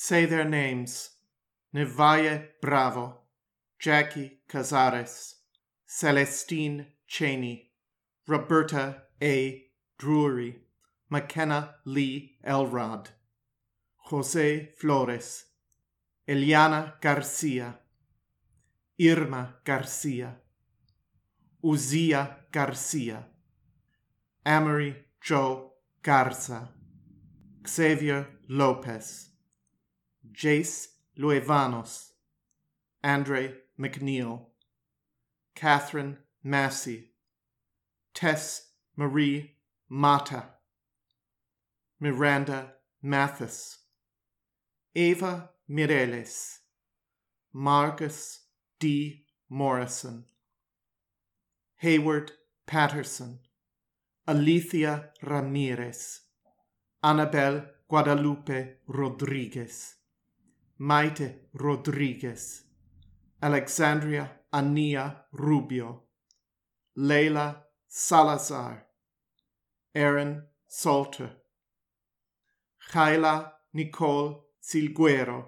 say their names Nevaeh Bravo, Jackie Cazares, Celestine Chaney, Roberta A. Drury, Makenna Lee Elrod, Jose Flores, Eliana Garcia, Irma Garcia, Uziyah Garcia, Amerie Jo Garza, Xavier Lopez, Jayce Luevanos, Andre Mackniel, Katherine Massey, Tess Marie Mata, Miranda Mathis, Ava Mireles, Margus D. Morrison, Heyward Patterson, Alithia Ramirez, Annabell Guadalupe Rodriguez, Maite Rodriguez, Alexandria Aniyah Rubio, Layla Salazar, Aaron Salter, Kyla Nicole Silguero,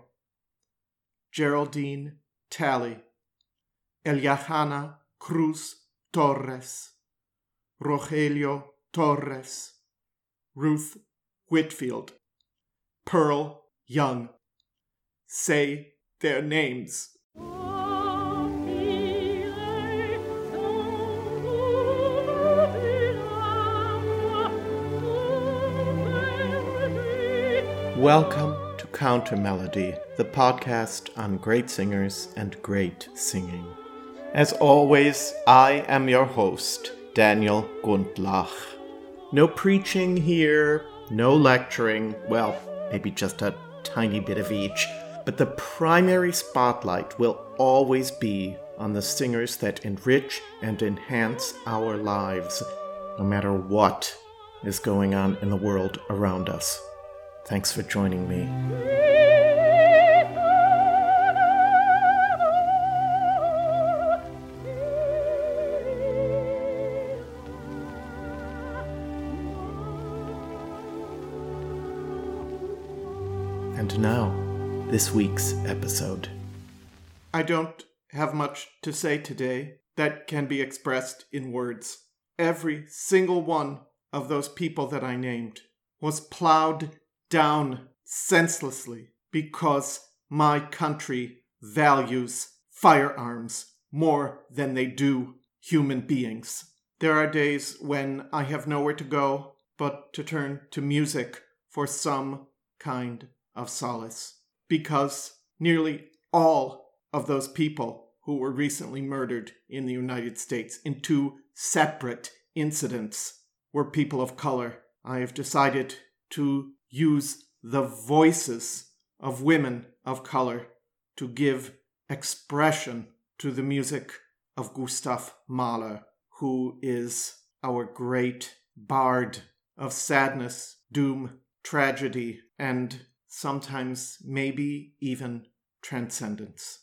Geraldine Talley, Eliahna Cruz Torres, Rojelio Torres, Ruth Whitfield, Pearl Young. Say their names. Welcome to Counter Melody, the podcast on great singers and great singing. As always, I am your host, Daniel Gundlach. No preaching here, no lecturing, well, maybe just a tiny bit of each, but the primary spotlight will always be on the singers that enrich and enhance our lives, no matter what is going on in the world around us. Thanks for joining me. And now, this week's episode. I don't have much to say today that can be expressed in words. Every single one of those people that I named was plowed down senselessly because my country values firearms more than they do human beings. There are days when I have nowhere to go but to turn to music for some kind of solace. Because nearly all of those people who were recently murdered in the United States in two separate incidents were people of color. I have decided to use the voices of women of color to give expression to the music of Gustav Mahler, who is our great bard of sadness, doom, tragedy, and sometimes maybe even transcendence.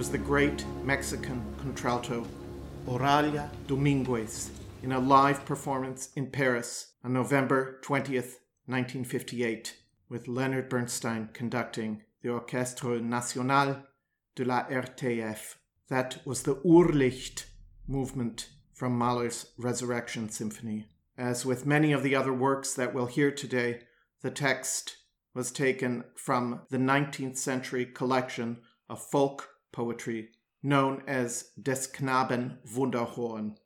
Was the great Mexican contralto Oralia Dominguez in a live performance in Paris on November 20th, 1958, with Leonard Bernstein conducting the Orchestre National de la RTF. That was the Urlicht movement from Mahler's Resurrection Symphony. As with many of the other works that we'll hear today, the text was taken from the 19th century collection of folk poetry known as Des Knaben Wunderhorn,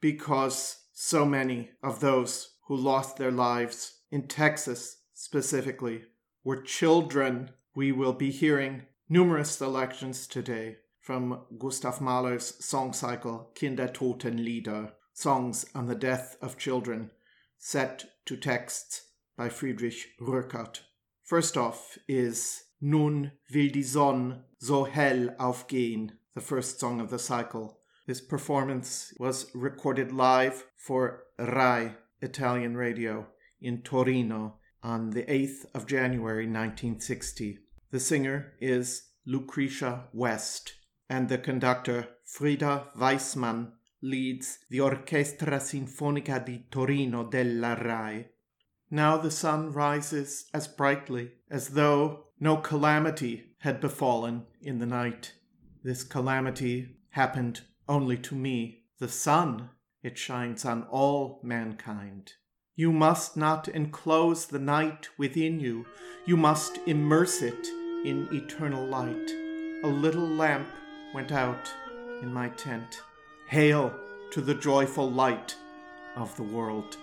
because so many of those who lost their lives in Texas specifically were children. We will be hearing numerous selections today from Gustav Mahler's song cycle Kindertotenlieder, songs on the death of children, set to texts by Friedrich Rückert. First off is Nun will die Sonne so hell aufgehen, the first song of the cycle. This performance was recorded live for RAI Italian radio in Torino on the 8th of January 1960. The singer is Lucretia West, and the conductor Frieder Weissmann leads the Orchestra Sinfonica di Torino della RAI. Now the sun rises as brightly as though no calamity had befallen in the night. This calamity happened only to me. The sun, it shines on all mankind. You must not enclose the night within you, you must immerse it in eternal light. A little lamp went out in my tent. Hail to the joyful light of the world.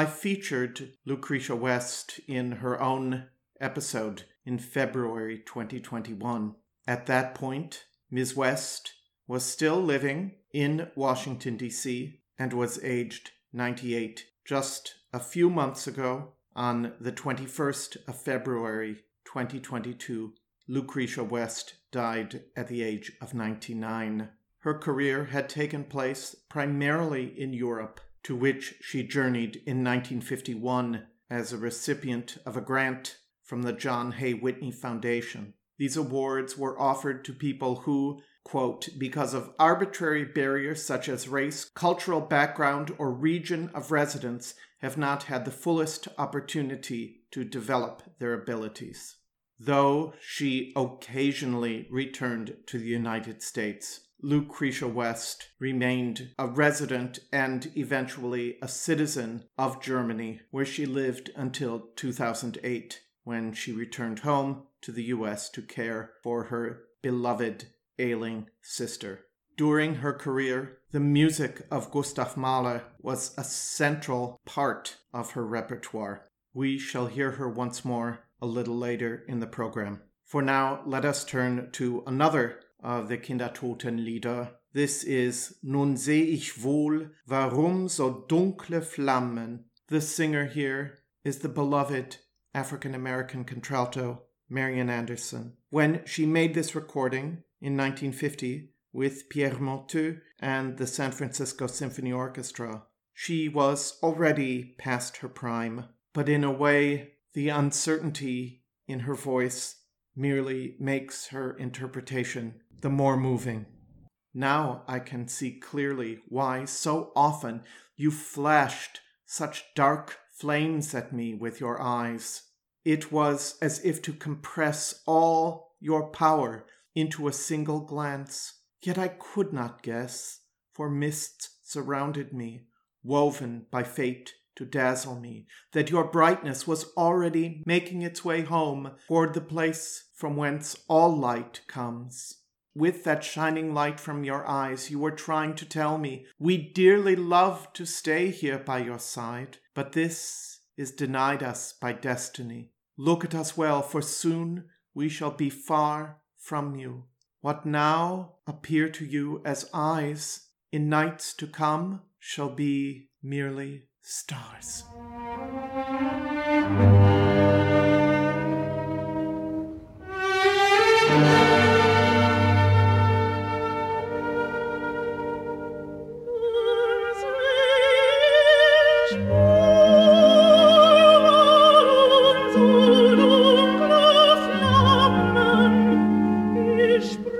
I featured Lucretia West in her own episode in February 2021. At that point, Ms. West was still living in Washington, D.C., and was aged 98. Just a few months ago, on the 21st of February 2022, Lucretia West died at the age of 99. Her career had taken place primarily in Europe, to which she journeyed in 1951 as a recipient of a grant from the John Hay Whitney Foundation. These awards were offered to people who, quote, because of arbitrary barriers such as race, cultural background, or region of residence, have not had the fullest opportunity to develop their abilities. Though she occasionally returned to the United States, Lucretia West remained a resident and eventually a citizen of Germany, where she lived until 2008, when she returned home to the US to care for her beloved ailing sister. During her career, the music of Gustav Mahler was a central part of her repertoire. We shall hear her once more a little later in the program. For now, let us turn to another Äh, of the Kindertotenlieder. This is Nun seh ich wohl, warum so dunkle Flammen. The singer here is the beloved African American contralto Marian Anderson. When she made this recording in 1950 with Pierre Monteux and the San Francisco Symphony Orchestra, she was already past her prime, but in a way, the uncertainty in her voice merely makes her interpretation the more moving. Now I can see clearly why so often you flashed such dark flames at me with your eyes. It was as if to compress all your power into a single glance. Yet I could not guess, for mists surrounded me, woven by fate to dazzle me, that your brightness was already making its way home toward the place from whence all light comes. With that shining light from your eyes, you were trying to tell me, We dearly love to stay here by your side, but this is denied us by destiny. Look at us well, for soon we shall be far from you. What now appear to you as eyes, in nights to come shall be merely stars. Gespräch.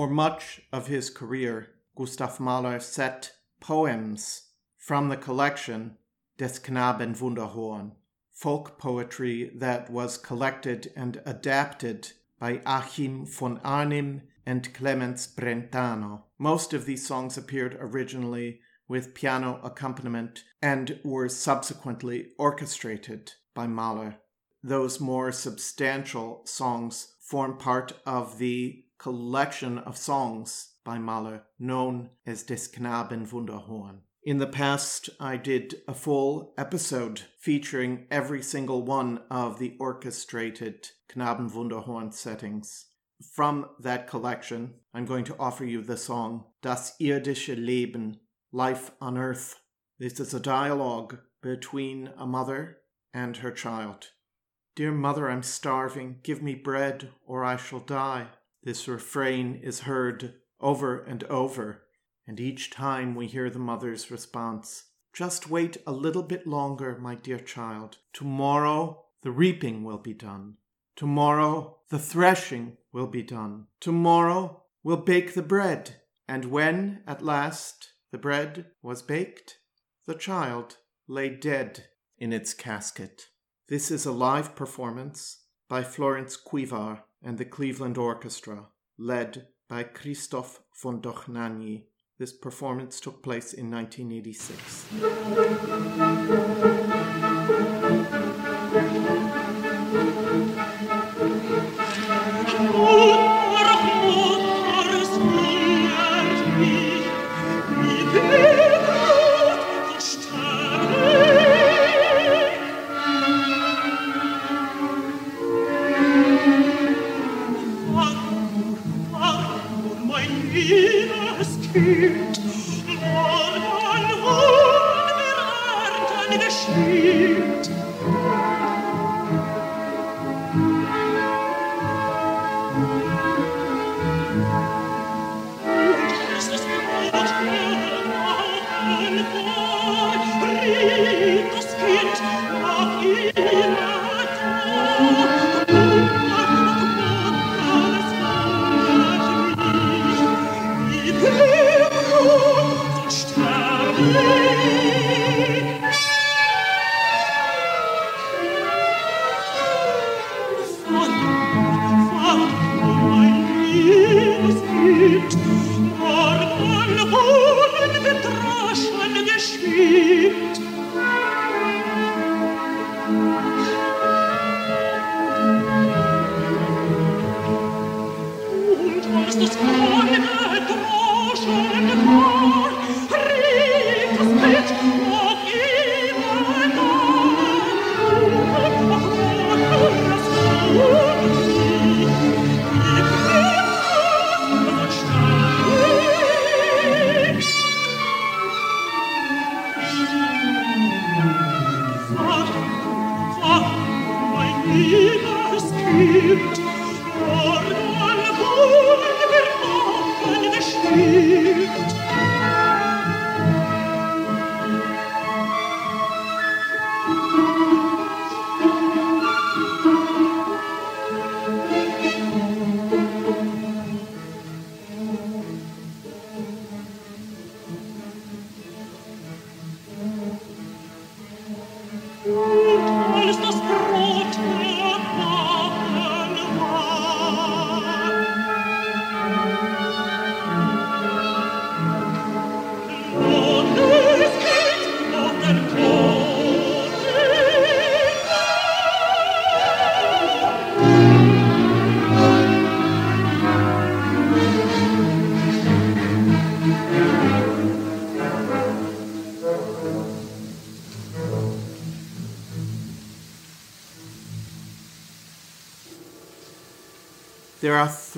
For much of his career, Gustav Mahler set poems from the collection Des Knaben Wunderhorn, folk poetry that was collected and adapted by Achim von Arnim and Clemens Brentano. Most of these songs appeared originally with piano accompaniment and were subsequently orchestrated by Mahler. Those more substantial songs form part of the collection of songs by Mahler known as Des Knaben Wunderhorn. In the past, I did a full episode featuring every single one of the orchestrated Knaben Wunderhorn settings. From that collection, I'm going to offer you the song Das irdische Leben, Life on Earth. This is a dialogue between a mother and her child. Dear mother, I'm starving. Give me bread or I shall die. This refrain is heard over and over, and each time we hear the mother's response Just wait a little bit longer, my dear child. Tomorrow the reaping will be done. Tomorrow the threshing will be done. Tomorrow we'll bake the bread. And when, at last, the bread was baked, the child lay dead in its casket. This is a live performance by Florence Quivar and the Cleveland Orchestra, led by Christoph von Dohnanyi. This performance took place in 1986. Armen hohen, betraschen Geschwind,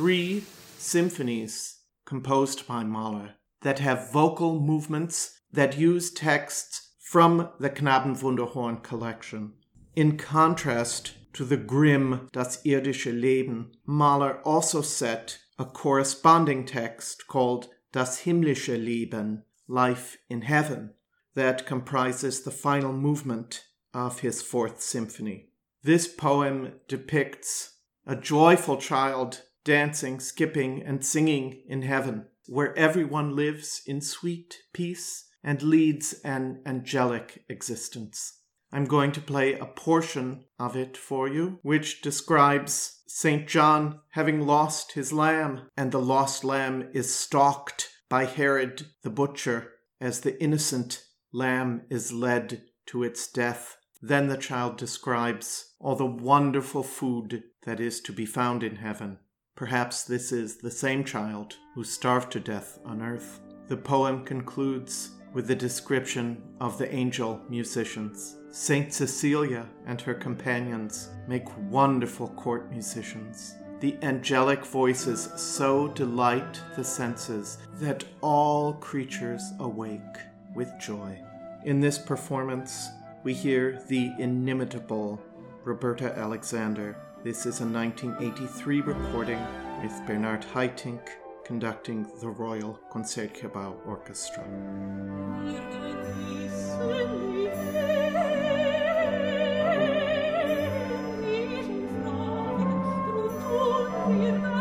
three symphonies composed by Mahler that have vocal movements that use texts from the Knabenwunderhorn collection. In contrast to the grim Das irdische Leben, Mahler also set a corresponding text called Das himmlische Leben, Life in Heaven, that comprises the final movement of his fourth symphony. This poem depicts a joyful child dancing, skipping, and singing in heaven, where everyone lives in sweet peace and leads an angelic existence. I'm going to play a portion of it for you, which describes St. John having lost his lamb, and the lost lamb is stalked by Herod the butcher as the innocent lamb is led to its death. Then the child describes all the wonderful food that is to be found in heaven. Perhaps this is the same child who starved to death on earth. The poem concludes with a description of the angel musicians. Saint Cecilia and her companions make wonderful court musicians. The angelic voices so delight the senses that all creatures awake with joy. In this performance, we hear the inimitable Roberta Alexander. This is a 1983 recording with Bernard Haitink conducting the Royal Concertgebouw Orchestra. Thank you.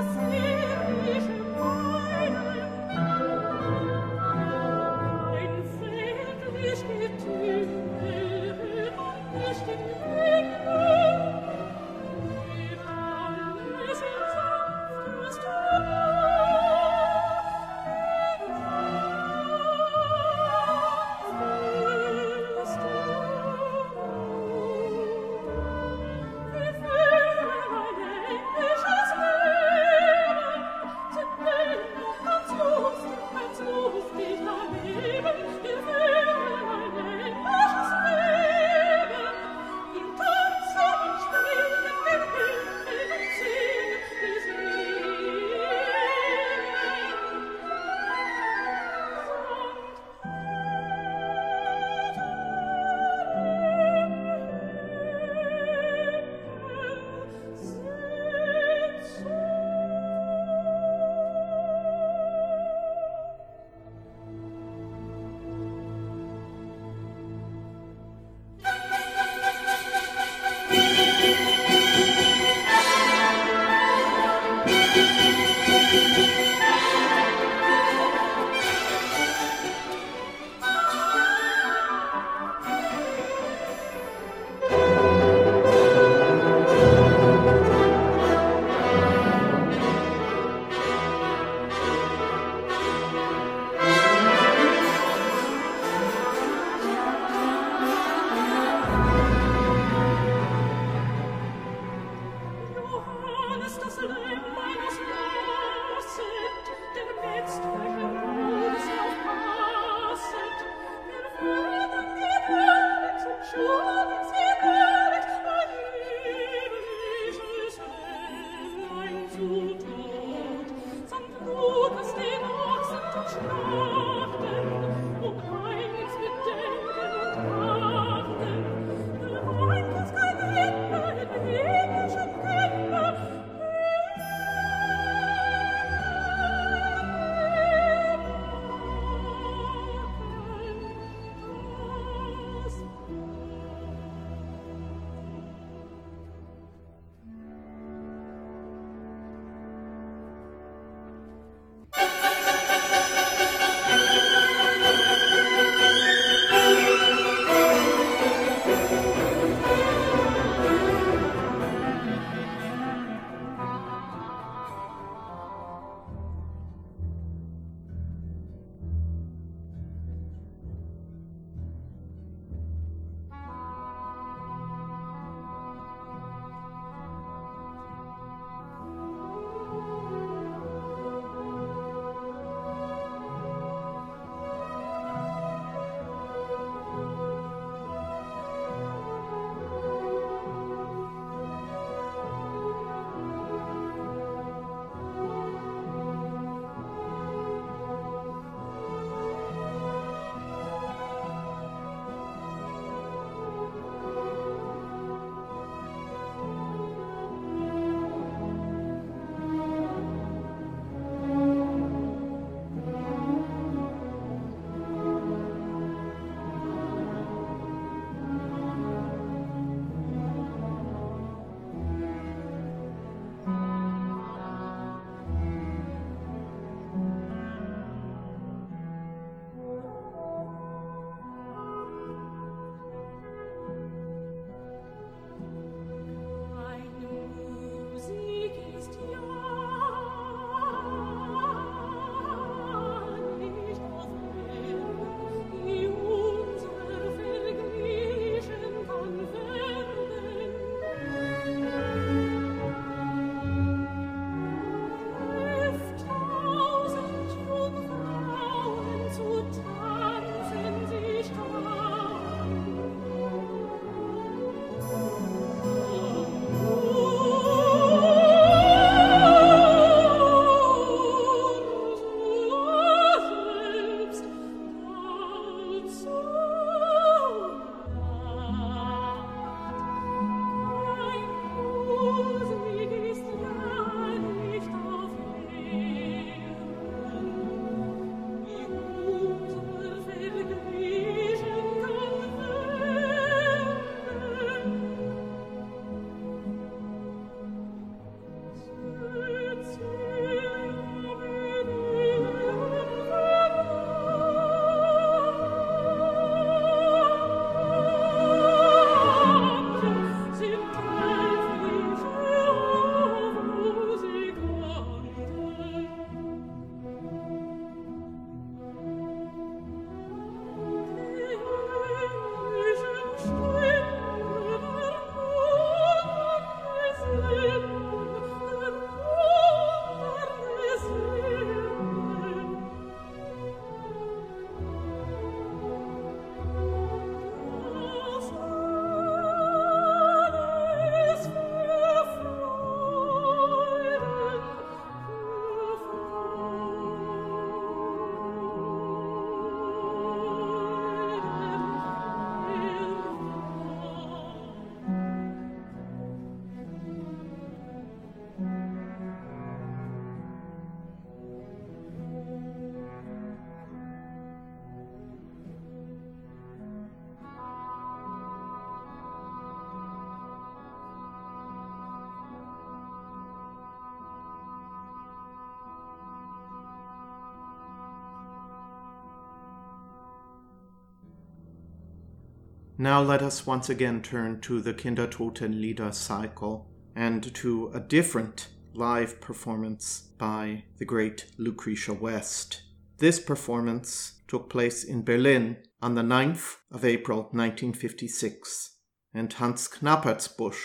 Now let us once again turn to the Kindertotenlieder cycle and to a different live performance by the great Lucretia West. This performance took place in Berlin on the 9th of April 1956, and Hans Knappertsbusch,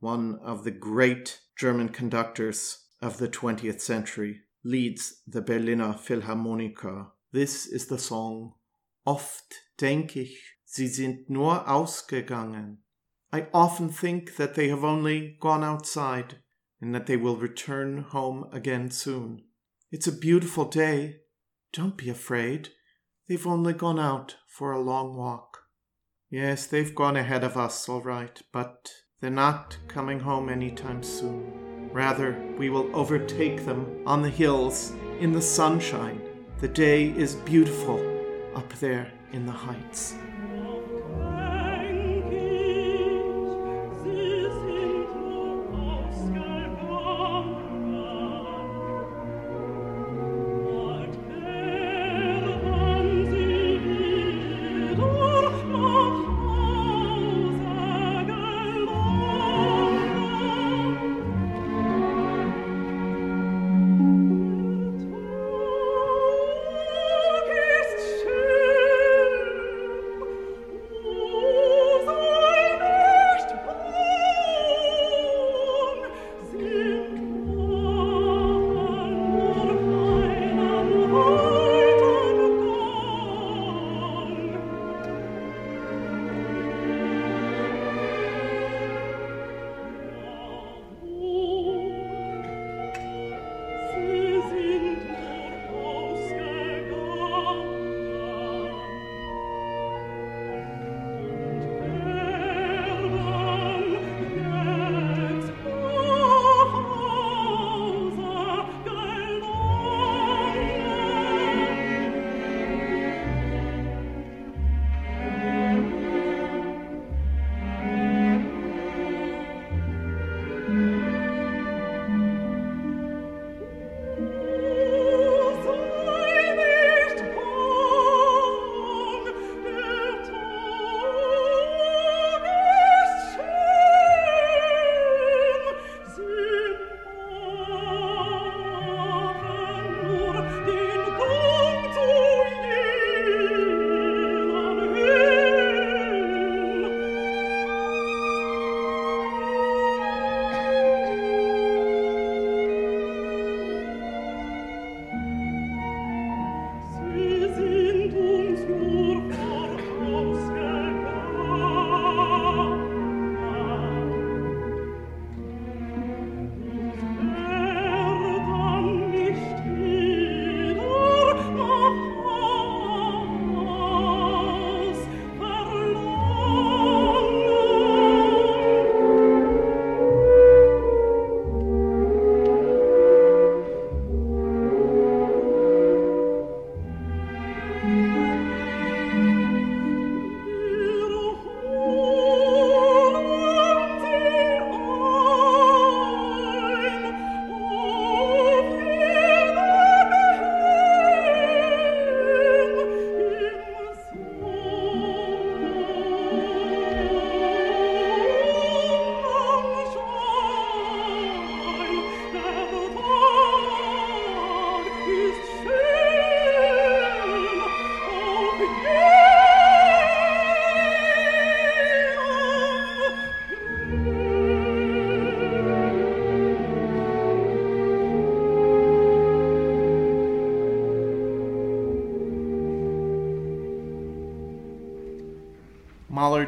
one of the great German conductors of the 20th century, leads the Berliner Philharmoniker. This is the song Oft denk ich, sie sind nur ausgegangen. I often think that they have only gone outside and that they will return home again soon. It's a beautiful day. Don't be afraid. They've only gone out for a long walk. Yes, they've gone ahead of us, all right, but they're not coming home anytime soon. Rather, we will overtake them on the hills in the sunshine. The day is beautiful up there in the heights.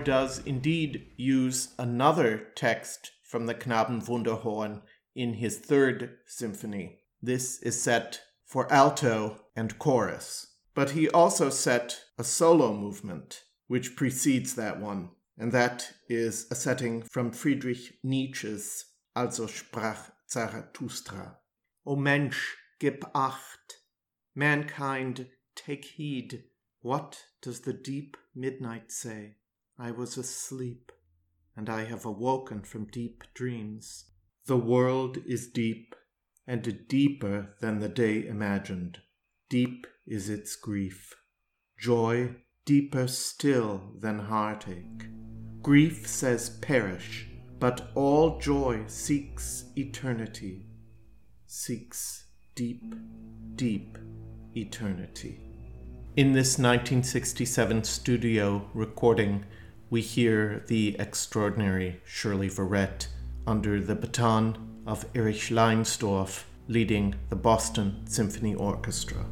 Does indeed use another text from the Knabenwunderhorn in his third symphony. This is set for alto and chorus. But he also set a solo movement, which precedes that one, and that is a setting from Friedrich Nietzsche's Also sprach Zarathustra. O Mensch, gib acht. Mankind, take heed. What does the deep midnight say? I was asleep, and I have awoken from deep dreams. The world is deep, and deeper than the day imagined. Deep is its grief. Joy deeper still than heartache. Grief says perish, but all joy seeks eternity, seeks deep, deep eternity. In this 1967 studio recording, we hear the extraordinary Shirley Verrett under the baton of Erich Leinsdorf leading the Boston Symphony Orchestra.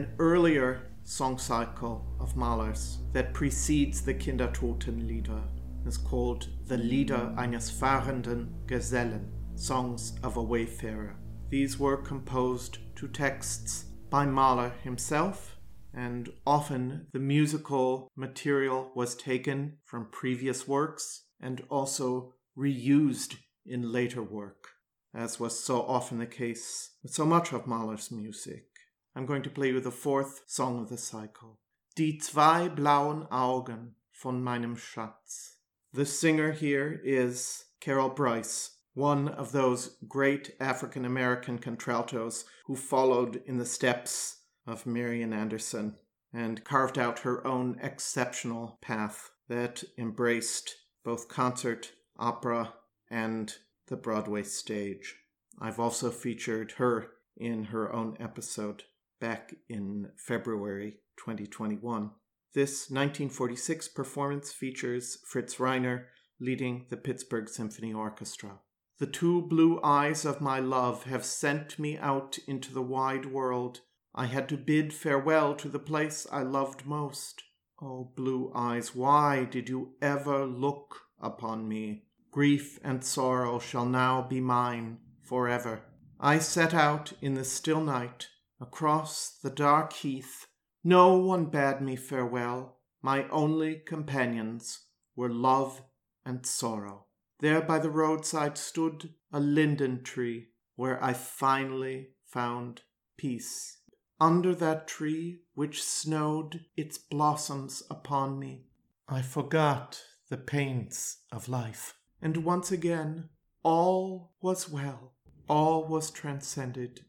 An earlier song cycle of Mahler's that precedes the Kindertotenlieder is called the Lieder eines fahrenden Gesellen, Songs of a Wayfarer. These were composed to texts by Mahler himself, and often the musical material was taken from previous works and also reused in later work, as was so often the case with so much of Mahler's music. I'm going to play you the fourth song of the cycle. Die zwei blauen Augen von meinem Schatz. The singer here is Carol Brice, one of those great African American contraltos who followed in the steps of Marian Anderson and carved out her own exceptional path that embraced both concert, opera, and the Broadway stage. I've also featured her in her own episode back in February 2021. This 1946 performance features Fritz Reiner leading the Pittsburgh Symphony Orchestra. The two blue eyes of my love have sent me out into the wide world. I had to bid farewell to the place I loved most. Oh, blue eyes, why did you ever look upon me? Grief and sorrow shall now be mine forever. I set out in the still night across the dark heath. No one bade me farewell. My only companions were love and sorrow. There by the roadside stood a linden tree where I finally found peace. Under that tree which snowed its blossoms upon me, I forgot the pains of life. And once again, all was well, all was transcended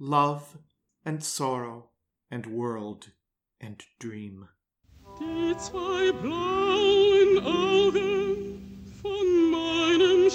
love and sorrow and world and dream. Die zwei blauen Augen von meinem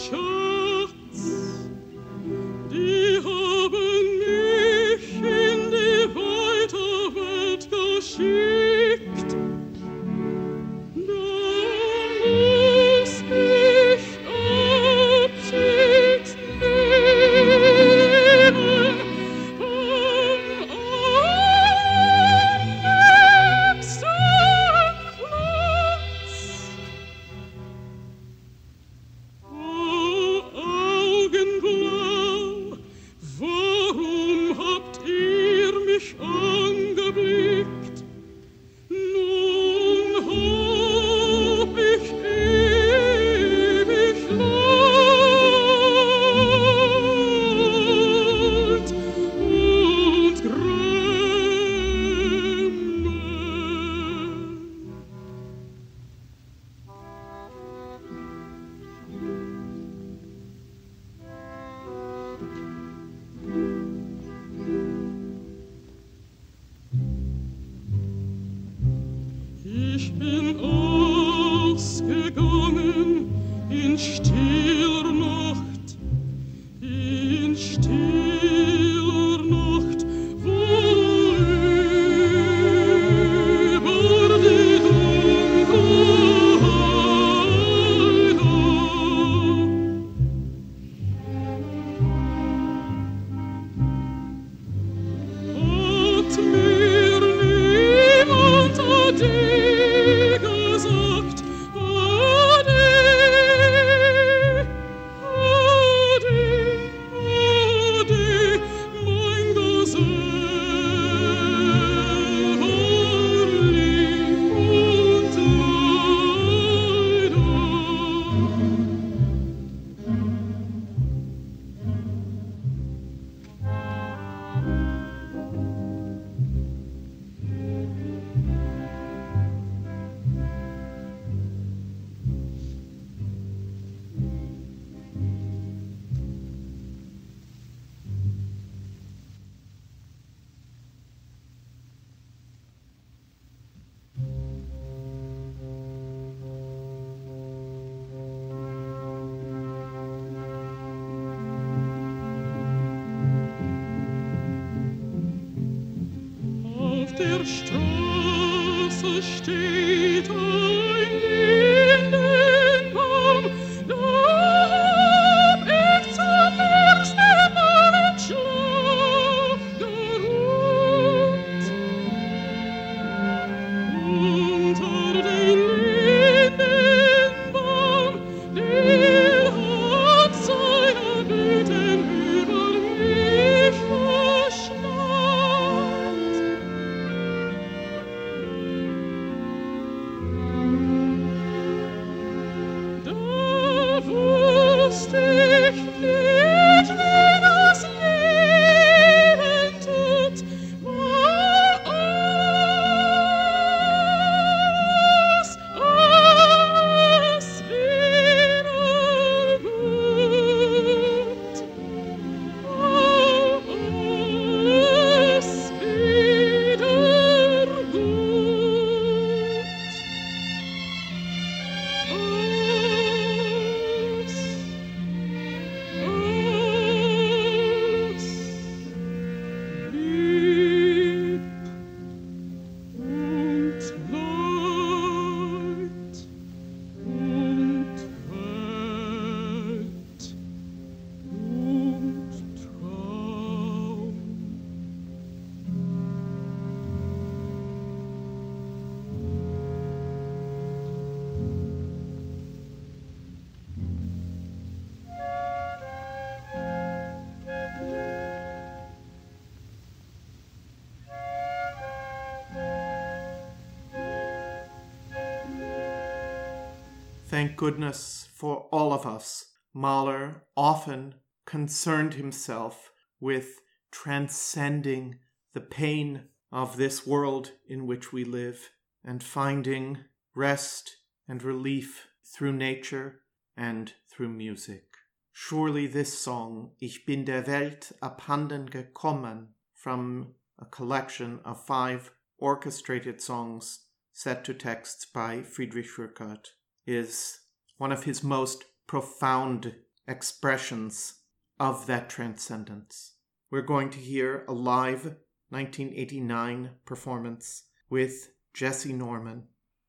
Thank goodness for all of us. Mahler often concerned himself with transcending the pain of this world in which we live and finding rest and relief through nature and through music. Surely this song, Ich bin der Welt abhanden gekommen, from a collection of five orchestrated songs set to texts by Friedrich Rückert, is one of his most profound expressions of that transcendence. We're going to hear a live 1989 performance with Jessye Norman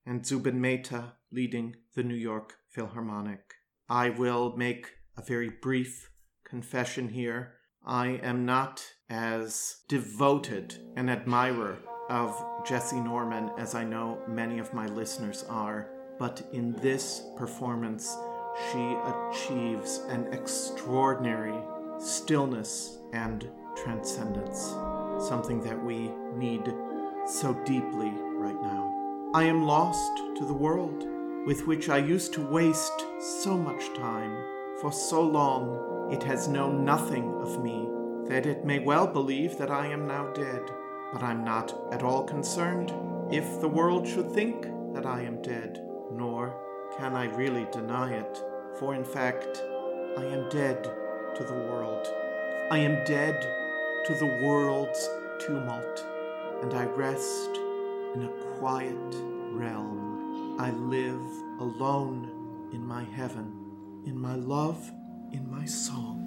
and Zubin Mehta leading the New York Philharmonic. I will make a very brief confession here. I am not as devoted an admirer of Jessye Norman as I know many of my listeners are, but in this performance, she achieves an extraordinary stillness and transcendence, something that we need so deeply right now. I am lost to the world with which I used to waste so much time. For so long it has known nothing of me that it may well believe that I am now dead. But I'm not at all concerned if the world should think that I am dead, nor can I really deny it, for in fact, I am dead to the world. I am dead to the world's tumult, and I rest in a quiet realm. I live alone in my heaven, in my love, in my song.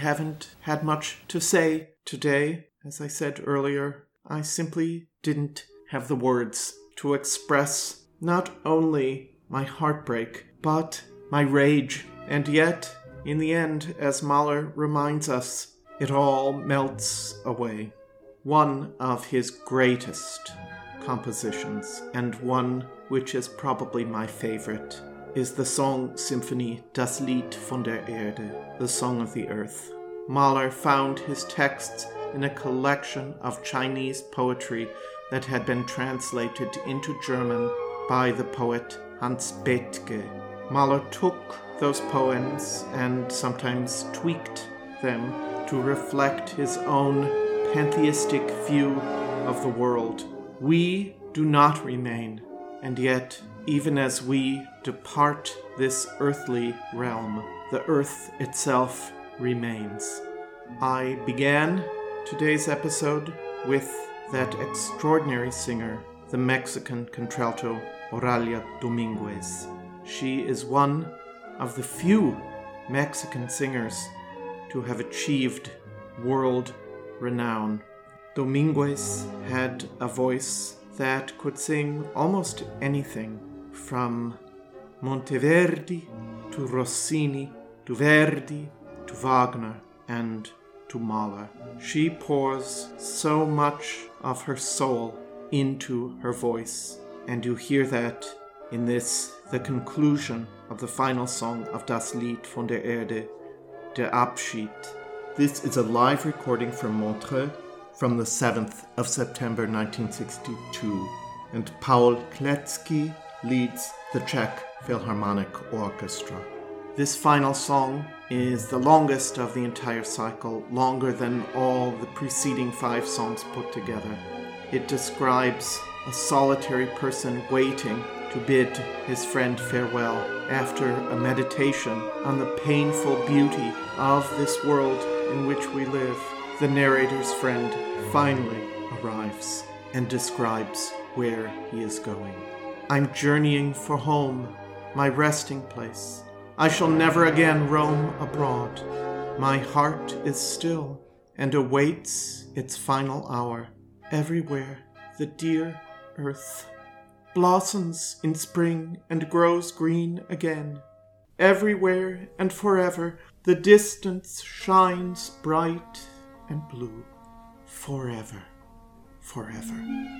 Haven't had much to say today. As I said earlier, I simply didn't have the words to express not only my heartbreak, but my rage. And yet, in the end, as Mahler reminds us, it all melts away. One of his greatest compositions, and one which is probably my favorite, is the song symphony Das Lied von der Erde, the Song of the Earth. Mahler found his texts in a collection of Chinese poetry that had been translated into German by the poet Hans Bethge. Mahler took those poems and sometimes tweaked them to reflect his own pantheistic view of the world. We do not remain, and yet even as we depart this earthly realm, the earth itself remains. I began today's episode with that extraordinary singer, the Mexican contralto Oralia Dominguez. She is one of the few Mexican singers to have achieved world renown. Dominguez had a voice that could sing almost anything from Monteverdi to Rossini to Verdi to Wagner and to Mahler. She pours so much of her soul into her voice, and you hear that in this, the conclusion of the final song of Das Lied von der Erde, Der Abschied. This is a live recording from Montreux from the 7th of September 1962, and Paul Klecki leads the Czech Philharmonic Orchestra. This final song is the longest of the entire cycle, longer than all the preceding five songs put together. It describes a solitary person waiting to bid his friend farewell after a meditation on the painful beauty of this world in which we live. The narrator's friend finally arrives and describes where he is going. I'm journeying for home, my resting place. I shall never again roam abroad. My heart is still and awaits its final hour. Everywhere, the dear earth blossoms in spring and grows green again. Everywhere and forever, the distance shines bright and blue. Forever, forever.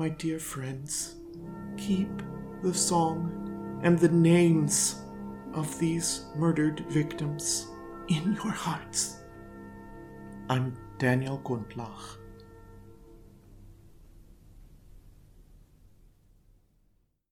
My dear friends, keep the song and the names of these murdered victims in your hearts. I'm Daniel Gundlach.